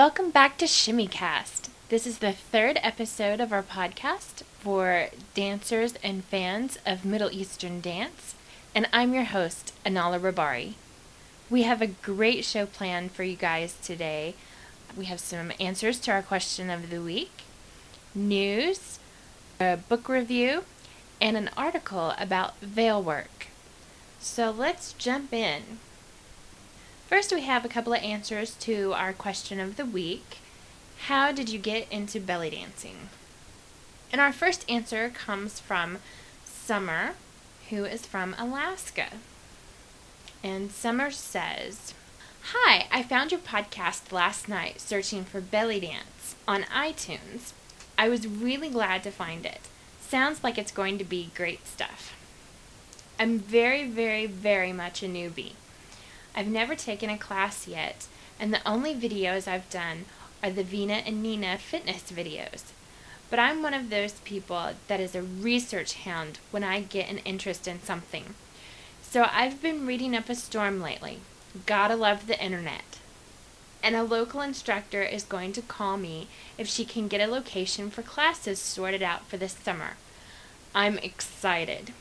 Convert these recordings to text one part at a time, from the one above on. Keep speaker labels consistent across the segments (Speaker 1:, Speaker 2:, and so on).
Speaker 1: Welcome back to ShimmyCast. This is the third episode of our podcast for dancers and fans of Middle Eastern dance, and I'm your host, Anala Rabari. We have a great show planned for you guys today. We have some answers to our question of the week, news, a book review, and an article about veil work. So let's jump in. First, we have a couple of answers to our question of the week How did you get into belly dancing? And our first answer comes from Summer, who is from Alaska. And Summer says, Hi, I found your podcast last night searching for belly dance on iTunes. I was really glad to find it. Sounds like it's going to be great stuff. I'm very, very, very much a newbie. I've never taken a class yet, and the only videos I've done are the Veena and Neena fitness videos. But I'm one of those people that is a research hound when I get an interest in something. So I've been reading up a storm lately. Gotta love the internet. And a local instructor is going to call me if she can get a location for classes sorted out for this summer. I'm excited.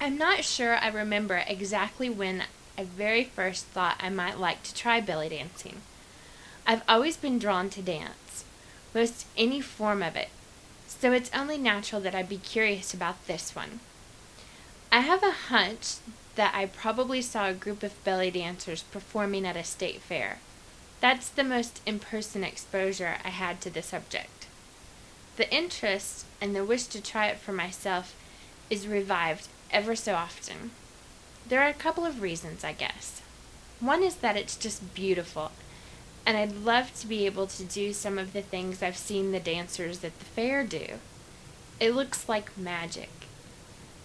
Speaker 1: I'm not sure I remember exactly when I very first thought I might like to try belly dancing. I've always been drawn to dance, most any form of it, so it's only natural that I'd be curious about this one. I have a hunch that I probably saw a group of belly dancers performing at a state fair. That's the most in person exposure I had to the subject. The interest and the wish to try it for myself is revived ever so often. There are a couple of reasons, I guess. One is that it's just beautiful, and I'd love to be able to do some of the things I've seen the dancers at the fair do. It looks like magic.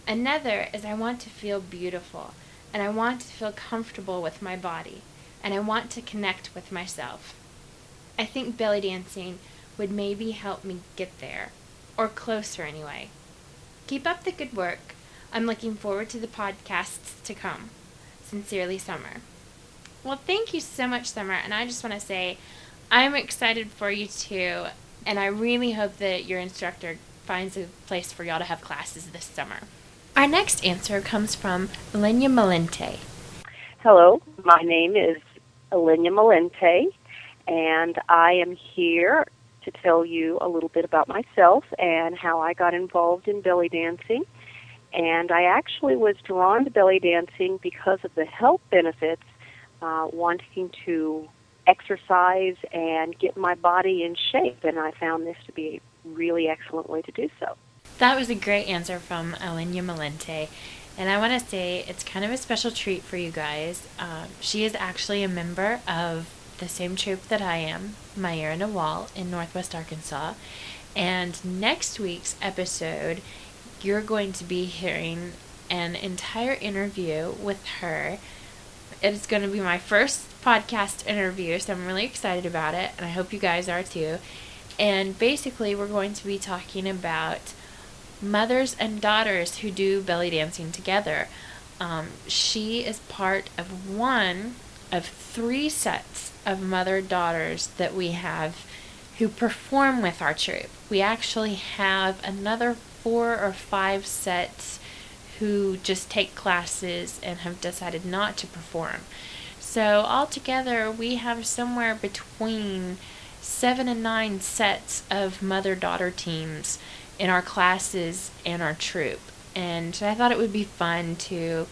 Speaker 1: Another is I want to feel beautiful, and I want to feel comfortable with my body, and I want to connect with myself. I think belly dancing would maybe help me get there, or closer anyway. Keep up the good work. I'm looking forward to the podcasts to come. Sincerely, Summer. Well, thank you so much, Summer. And I just want to say I'm excited for you too. And I really hope that your instructor finds a place for y'all to have classes this summer. Our next answer comes from Elenia Malente.
Speaker 2: Hello, my name is Elenia Malente, and I am here to tell you a little bit about myself and how I got involved in belly dancing and I actually was drawn to belly dancing because of the health benefits, uh, wanting to exercise and get my body in shape. And I found this to be a really excellent way to do so.
Speaker 1: That was a great answer from Elenia Malente. And I want to say it's kind of a special treat for you guys. Um, she is actually a member of the same troupe that I am, Mayera Nawal, in Northwest Arkansas. And next week's episode you're going to be hearing an entire interview with her. It's going to be my first podcast interview, so I'm really excited about it, and I hope you guys are too. And basically, we're going to be talking about mothers and daughters who do belly dancing together. Um, she is part of one of three sets of mother daughters that we have who perform with our troupe. We actually have another four or five sets who just take classes and have decided not to perform. So altogether, we have somewhere between seven and nine sets of mother-daughter teams in our classes and our troupe. And I thought it would be fun to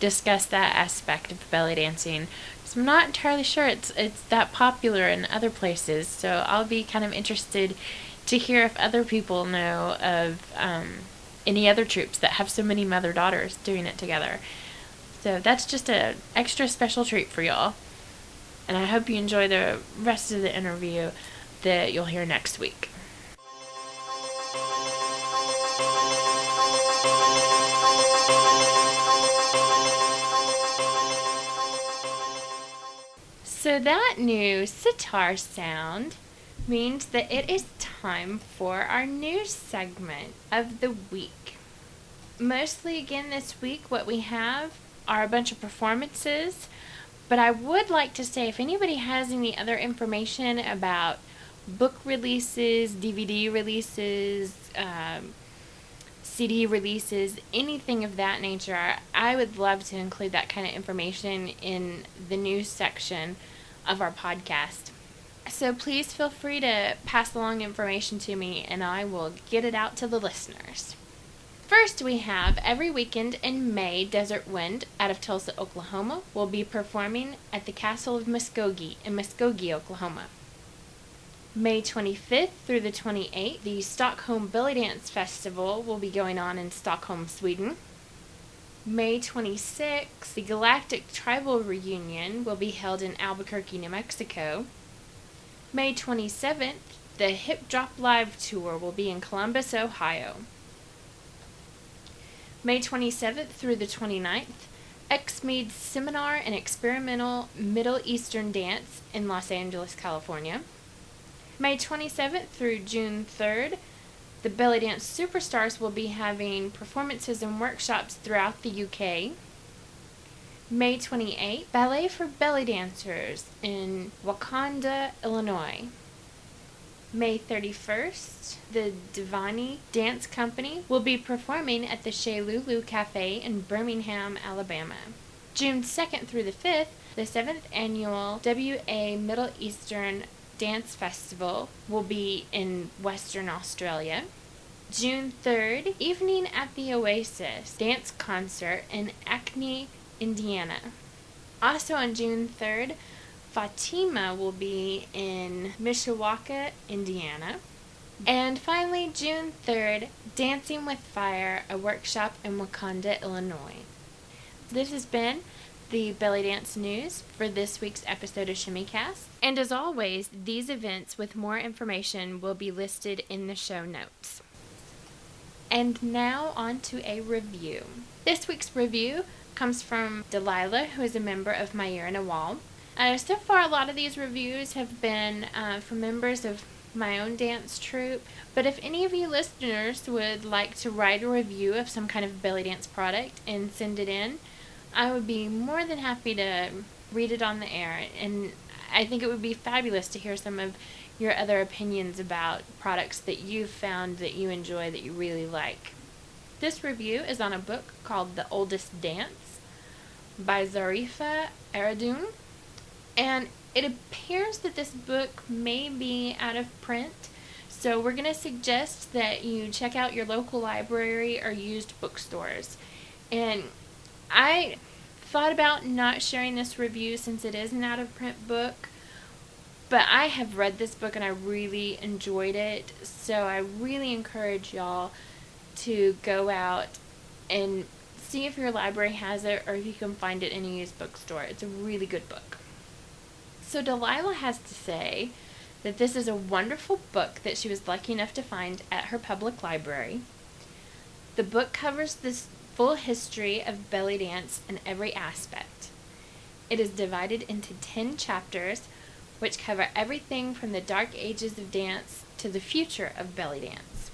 Speaker 1: discuss that aspect of belly dancing. I'm not entirely sure it's it's that popular in other places. So I'll be kind of interested to hear if other people know of um, any other troupes that have so many mother daughters doing it together. So that's just an extra special treat for y'all. And I hope you enjoy the rest of the interview that you'll hear next week. So that new sitar sound means that it is time for our news segment of the week. Mostly, again, this week, what we have are a bunch of performances, But I would like to say if anybody has any other information about book releases, DVD releases, um, CD releases, anything of that nature, I would love to include that kind of information in the news section of our podcast. So please feel free to pass along information to me and I will get it out to the listeners. First, we have every weekend in May, Desert Wind out of Tulsa, Oklahoma will be performing at the Castle of Muskogee in Muskogee, Oklahoma. May 25th through the 28th, the Stockholm Belly Dance Festival will be going on in Stockholm, Sweden. May 26th, the Galactic Tribal Reunion will be held in Albuquerque, New Mexico. May 27th, the Hip Drop Live Tour will be in Columbus, Ohio. May 27th through the 29th, XMEAD Seminar and Experimental Middle Eastern Dance in Los Angeles, California. May 27th through June 3rd, the Belly Dance Superstars will be having performances and workshops throughout the UK. May 28th, Ballet for Belly Dancers in Wauconda, Illinois. May 31st, the Divani Dance Company will be performing at the Chez Lulu Cafe in Birmingham, Alabama. June 2nd through the 5th, the 7th annual WA Middle Eastern Dance Festival will be in Western Australia. June 3rd, Evening at the Oasis Dance Concert in Acne, Indiana. Also on June 3rd, Fatima will be in Mishawaka, Indiana. And finally, June 3rd, Dancing with Fire, a workshop in Wauconda, Illinois. This has been the Belly Dance News for this week's episode of ShimmyCast. And as always, these events with more information will be listed in the show notes. And now on to a review. This week's review comes from Delilah, who is a member of Mayera Nawal. Uh, so far, a lot of these reviews have been uh, from members of my own dance troupe. But if any of you listeners would like to write a review of some kind of belly dance product and send it in, I would be more than happy to read it on the air. And I think it would be fabulous to hear some of your other opinions about products that you've found that you enjoy that you really like. This review is on a book called The Oldest Dance by Zarifa Aradoon. And it appears that this book may be out of print. So we're going to suggest that you check out your local library or used bookstores. And I thought about not sharing this review since it is an out of print book, but I have read this book and I really enjoyed it. So I really encourage y'all to go out and see if your library has it or if you can find it in a used bookstore. It's a really good book. So Delilah has to say that this is a wonderful book that she was lucky enough to find at her public library. The book covers this full history of belly dance in every aspect. It is divided into 10 chapters which cover everything from the dark ages of dance to the future of belly dance.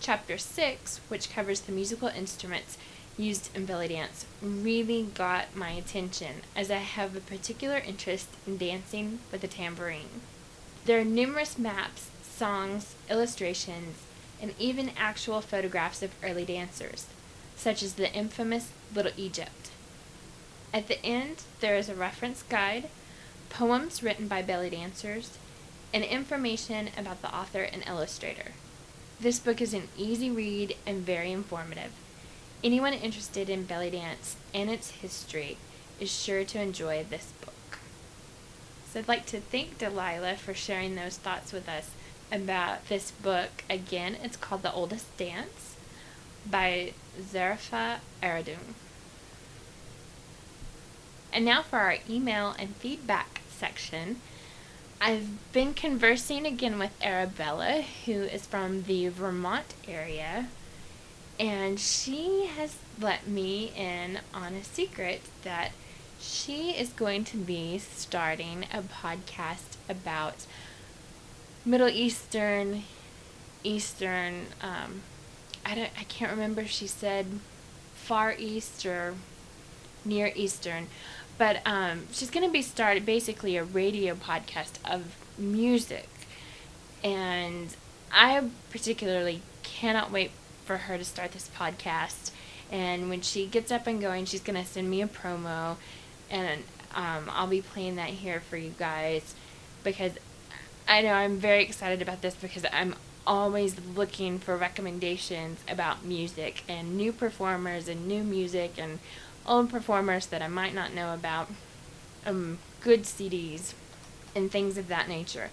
Speaker 1: Chapter 6, which covers the musical instruments used in belly dance, really got my attention as I have a particular interest in dancing with a tambourine. There are numerous maps, songs, illustrations, and even actual photographs of early dancers, such as the infamous Little Egypt. At the end, there is a reference guide poems written by belly dancers, and information about the author and illustrator. This book is an easy read and very informative. Anyone interested in belly dance and its history is sure to enjoy this book. So I'd like to thank Delilah for sharing those thoughts with us about this book. Again, it's called The Oldest Dance by Zarifa Aradoon. And now for our email and feedback section. I've been conversing again with Arabella, who is from the Vermont area, and she has let me in on a secret that she is going to be starting a podcast about Middle Eastern, Eastern. Um, I don't. I can't remember. if She said Far East or Near Eastern, But um, she's going to be started basically a radio podcast of music. And I particularly cannot wait for her to start this podcast. And when she gets up and going, she's going to send me a promo. And um, I'll be playing that here for you guys because I know I'm very excited about this because I'm always looking for recommendations about music and new performers and new music and old performers that I might not know about, um, good CDs and things of that nature.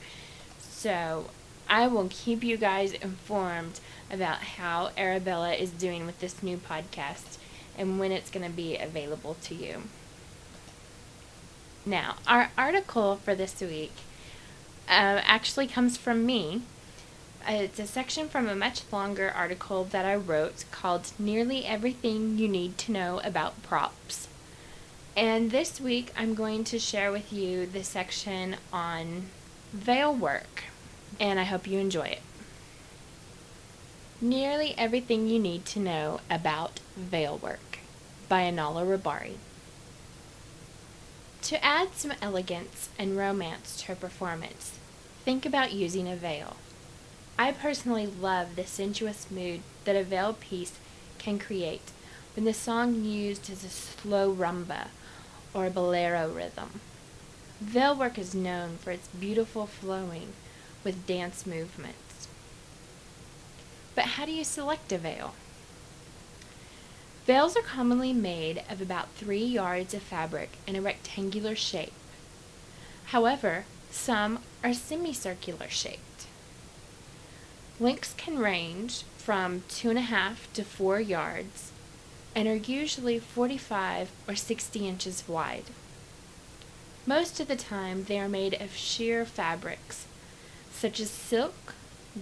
Speaker 1: So I will keep you guys informed about how Arabella is doing with this new podcast and when it's going to be available to you. Now, our article for this week uh, actually comes from me. It's a section from a much longer article that I wrote called Nearly Everything You Need to Know About Props. And this week I'm going to share with you the section on veil work, and I hope you enjoy it. Nearly Everything You Need to Know About Veil Work by Anala Rabari. To add some elegance and romance to a performance, think about using a veil. I personally love the sensuous mood that a veil piece can create when the song used is a slow rumba or a bolero rhythm. Veil work is known for its beautiful flowing with dance movements. But how do you select a veil? Veils are commonly made of about three yards of fabric in a rectangular shape. However, some are semicircular shaped. Lengths can range from two and a half to four yards and are usually 45 or 60 inches wide. Most of the time, they are made of sheer fabrics, such as silk,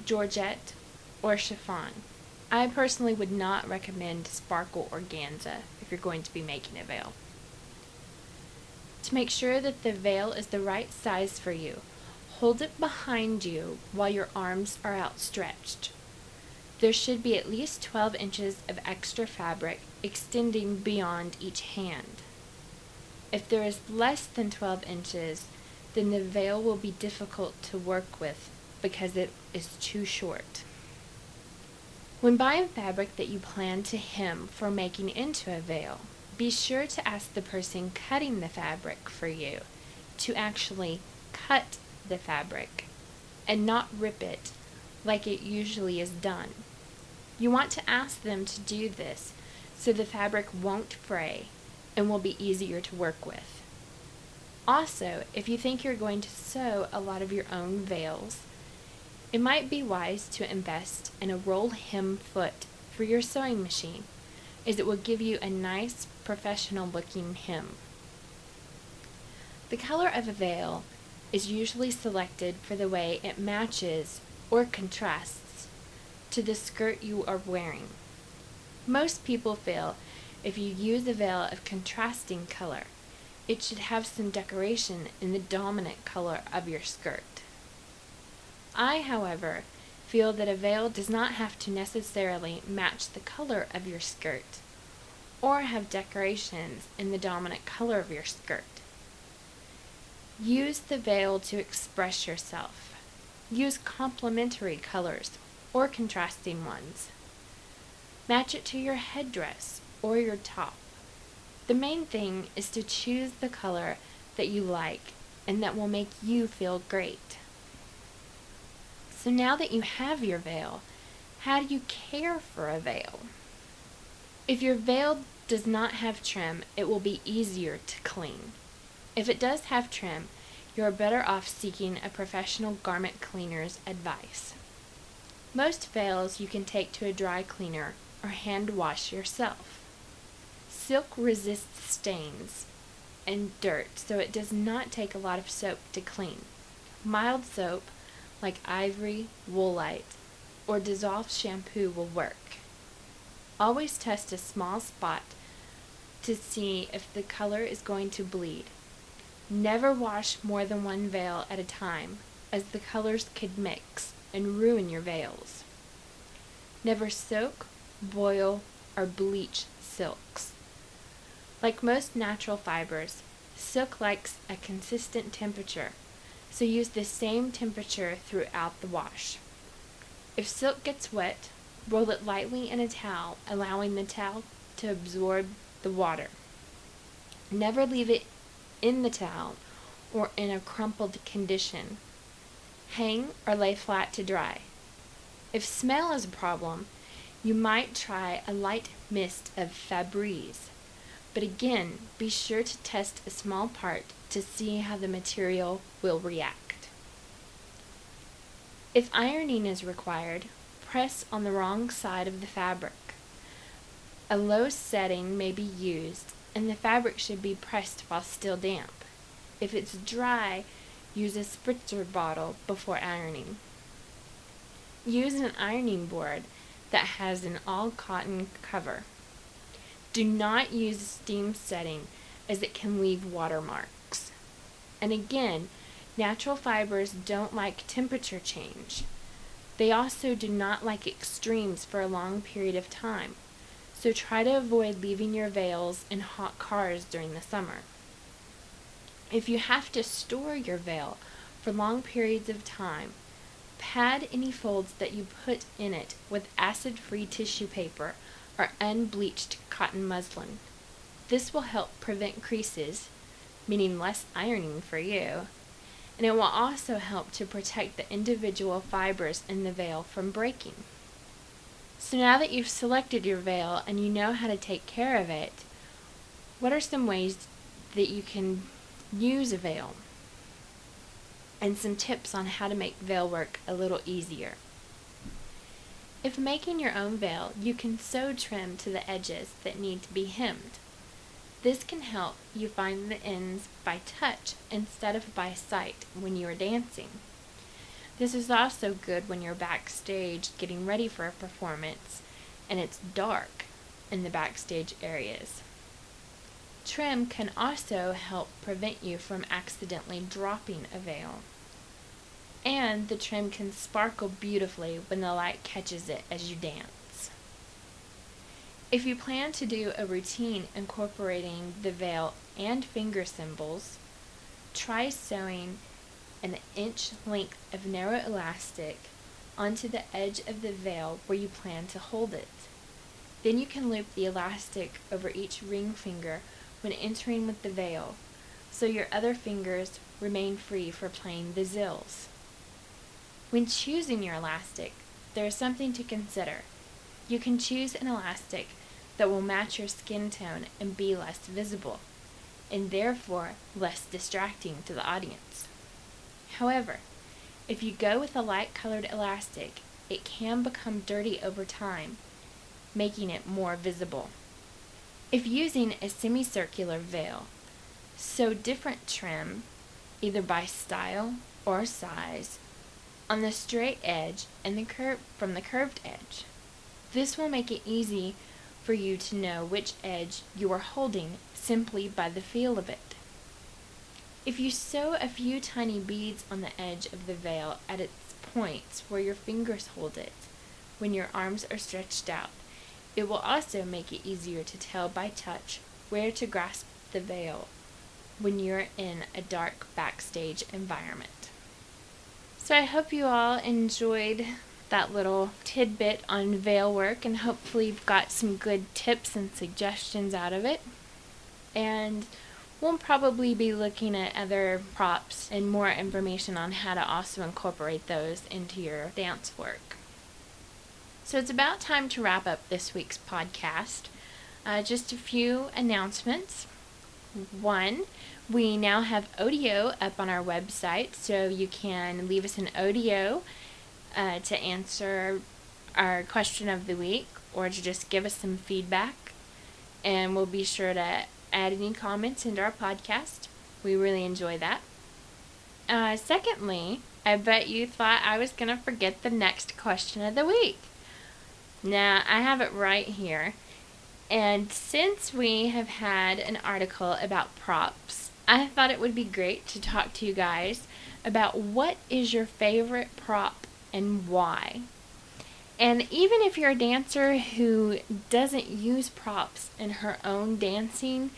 Speaker 1: georgette, or chiffon. I personally would not recommend sparkle organza if you're going to be making a veil. To make sure that the veil is the right size for you, Hold it behind you while your arms are outstretched. There should be at least 12 inches of extra fabric extending beyond each hand. If there is less than 12 inches, then the veil will be difficult to work with because it is too short. When buying fabric that you plan to hem for making into a veil, be sure to ask the person cutting the fabric for you to actually cut the fabric and not rip it like it usually is done. You want to ask them to do this so the fabric won't fray and will be easier to work with. Also, if you think you're going to sew a lot of your own veils, it might be wise to invest in a roll hem foot for your sewing machine, as it will give you a nice professional looking hem. The color of a veil is usually selected for the way it matches or contrasts to the skirt you are wearing. Most people feel if you use a veil of contrasting color, it should have some decoration in the dominant color of your skirt. I, however, feel that a veil does not have to necessarily match the color of your skirt or have decorations in the dominant color of your skirt. Use the veil to express yourself. Use complementary colors or contrasting ones. Match it to your headdress or your top. The main thing is to choose the color that you like and that will make you feel great. So now that you have your veil, how do you care for a veil? If your veil does not have trim, it will be easier to clean. If it does have trim, you are better off seeking a professional garment cleaner's advice. Most veils you can take to a dry cleaner or hand wash yourself. Silk resists stains and dirt, so it does not take a lot of soap to clean. Mild soap, like ivory, woolite, or dissolved shampoo will work. Always test a small spot to see if the color is going to bleed. Never wash more than one veil at a time, as the colors could mix and ruin your veils. Never soak, boil, or bleach silks. Like most natural fibers, silk likes a consistent temperature, so use the same temperature throughout the wash. If silk gets wet, roll it lightly in a towel, allowing the towel to absorb the water. Never leave it in the towel or in a crumpled condition. Hang or lay flat to dry. If smell is a problem, you might try a light mist of Febreze. But again, be sure to test a small part to see how the material will react. If ironing is required, press on the wrong side of the fabric. A low setting may be used, and the fabric should be pressed while still damp. If it's dry, use a spritzer bottle before ironing. Use an ironing board that has an all cotton cover. Do not use a steam setting as it can leave watermarks. And again, natural fibers don't like temperature change. They also do not like extremes for a long period of time, so try to avoid leaving your veils in hot cars during the summer. If you have to store your veil for long periods of time, Pad any folds that you put in it with acid-free tissue paper or unbleached cotton muslin. This will help prevent creases, meaning less ironing for you, and it will also help to protect the individual fibers in the veil from breaking. So now that you've selected your veil and you know how to take care of it, what are some ways that you can use a veil? and some tips on how to make veil work a little easier. If making your own veil, you can sew trim to the edges that need to be hemmed. This can help you find the ends by touch instead of by sight when you are dancing. This is also good when you're backstage getting ready for a performance and it's dark in the backstage areas. Trim can also help prevent you from accidentally dropping a veil. And the trim can sparkle beautifully when the light catches it as you dance. If you plan to do a routine incorporating the veil and finger cymbals, try sewing an inch length of narrow elastic onto the edge of the veil where you plan to hold it. Then you can loop the elastic over each ring finger when entering with the veil, so your other fingers remain free for playing the zills. When choosing your elastic, there is something to consider. You can choose an elastic that will match your skin tone and be less visible, and therefore less distracting to the audience. However, if you go with a light colored elastic, it can become dirty over time, making it more visible. If using a semicircular veil, sew different trim, either by style or size, on the straight edge and the curve from the curved edge. This will make it easy for you to know which edge you are holding simply by the feel of it. If you sew a few tiny beads on the edge of the veil at its points where your fingers hold it, when your arms are stretched out, it will also make it easier to tell by touch where to grasp the veil when you're in a dark backstage environment. So I hope you all enjoyed that little tidbit on veil work and hopefully you've got some good tips and suggestions out of it. And we'll probably be looking at other props and more information on how to also incorporate those into your dance work. So it's about time to wrap up this week's podcast. Uh, just a few announcements. One, we now have audio up on our website, so you can leave us an audio uh, to answer our question of the week or to just give us some feedback. And we'll be sure to add any comments into our podcast. We really enjoy that. Uh, secondly, I bet you thought I was going to forget the next question of the week. Now, I have it right here. And since we have had an article about props, I thought it would be great to talk to you guys about what is your favorite prop and why. And even if you're a dancer who doesn't use props in her own dancing,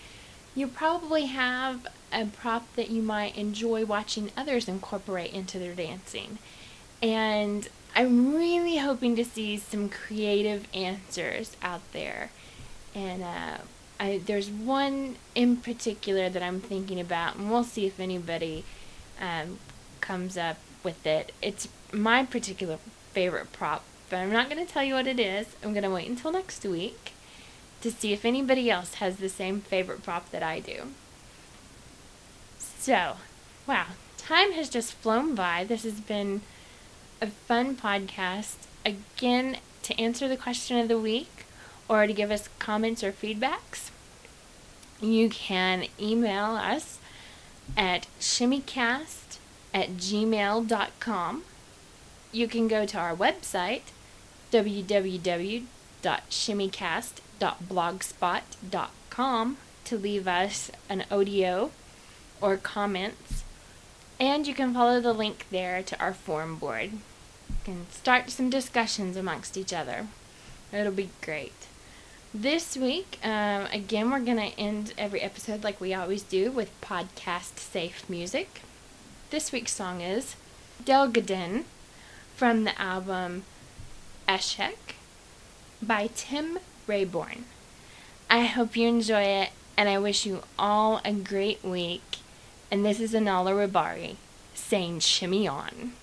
Speaker 1: you probably have a prop that you might enjoy watching others incorporate into their dancing. And I'm really hoping to see some creative answers out there. And uh, I, there's one in particular that I'm thinking about, and we'll see if anybody um, comes up with it. It's my particular favorite prop, but I'm not going to tell you what it is. I'm going to wait until next week to see if anybody else has the same favorite prop that I do. So, wow, time has just flown by. This has been a fun podcast. Again, to answer the question of the week or to give us comments or feedbacks, you can email us at shimmycast at gmail.com. You can go to our website, www.shimmycast.blogspot.com, to leave us an audio or comments. And you can follow the link there to our forum board. You can start some discussions amongst each other. It'll be great. This week, um, again, we're going to end every episode like we always do with podcast safe music. This week's song is Delgadin from the album Ashek by Tim Rayborn. I hope you enjoy it, and I wish you all a great week. And this is Anala Rabari saying shimmy on.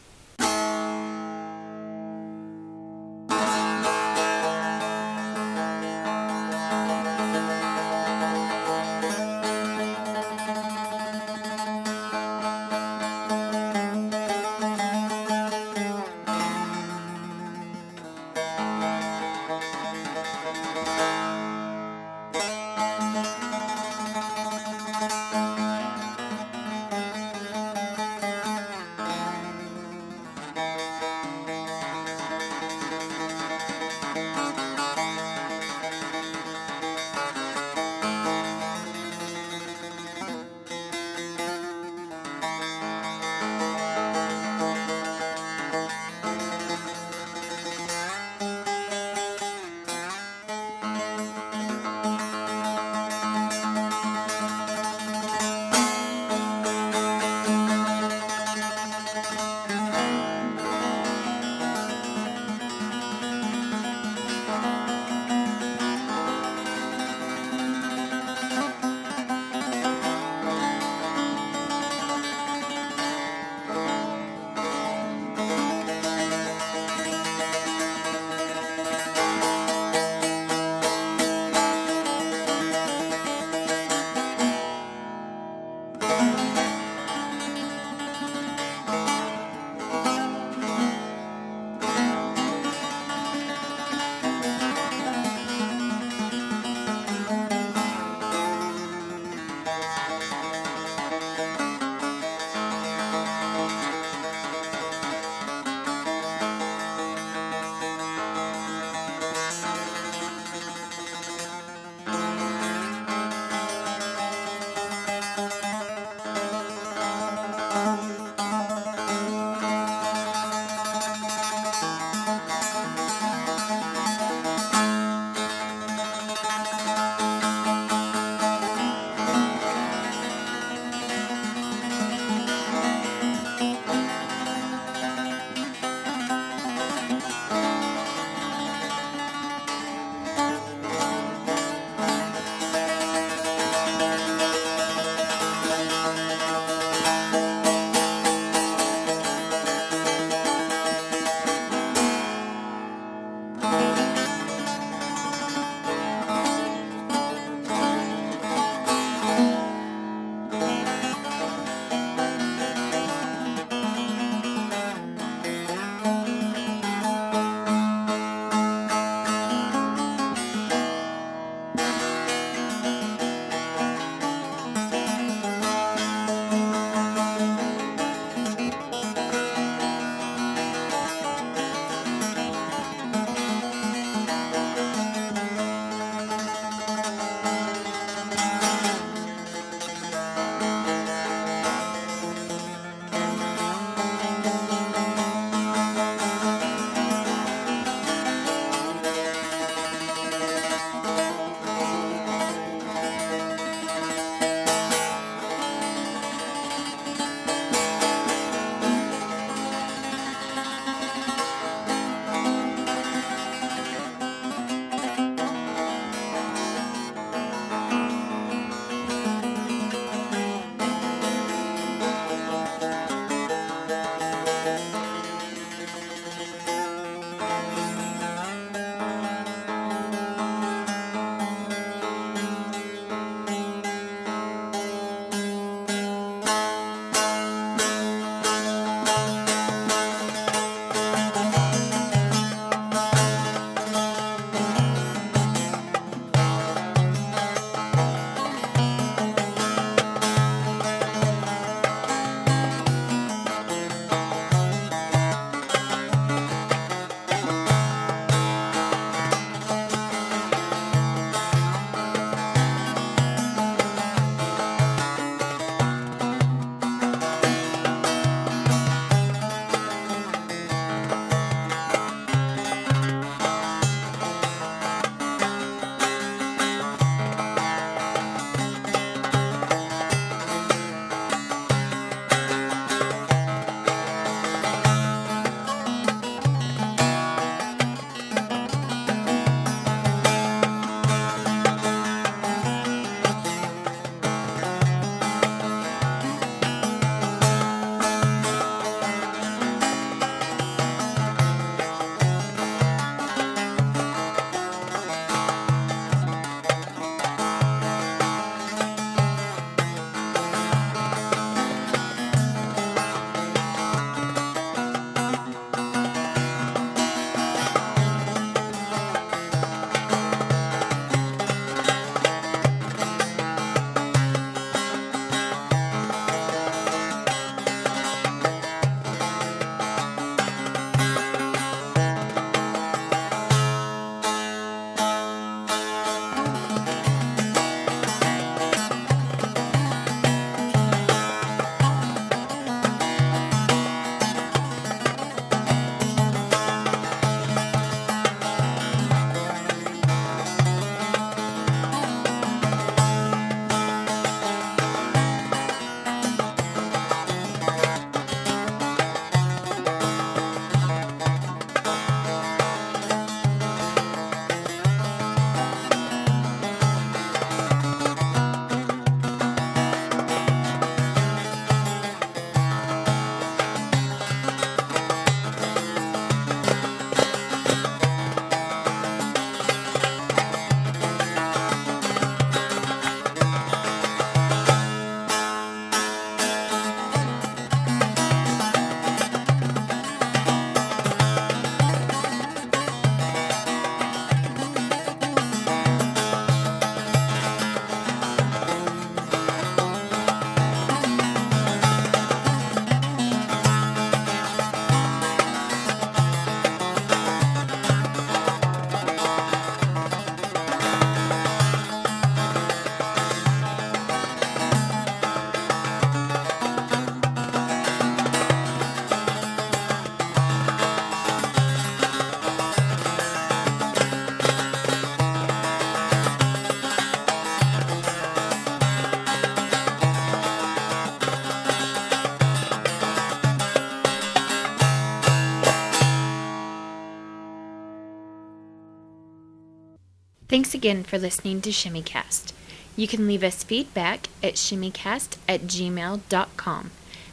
Speaker 1: Again for listening to ShimmyCast. You can leave us feedback at shimmycast at gmail.com.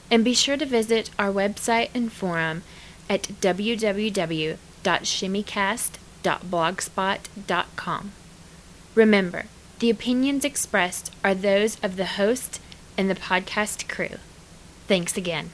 Speaker 1: And be sure to visit our website and forum at www.shimmycast.blogspot.com. Remember, the opinions expressed are those of the host and the podcast crew. Thanks again.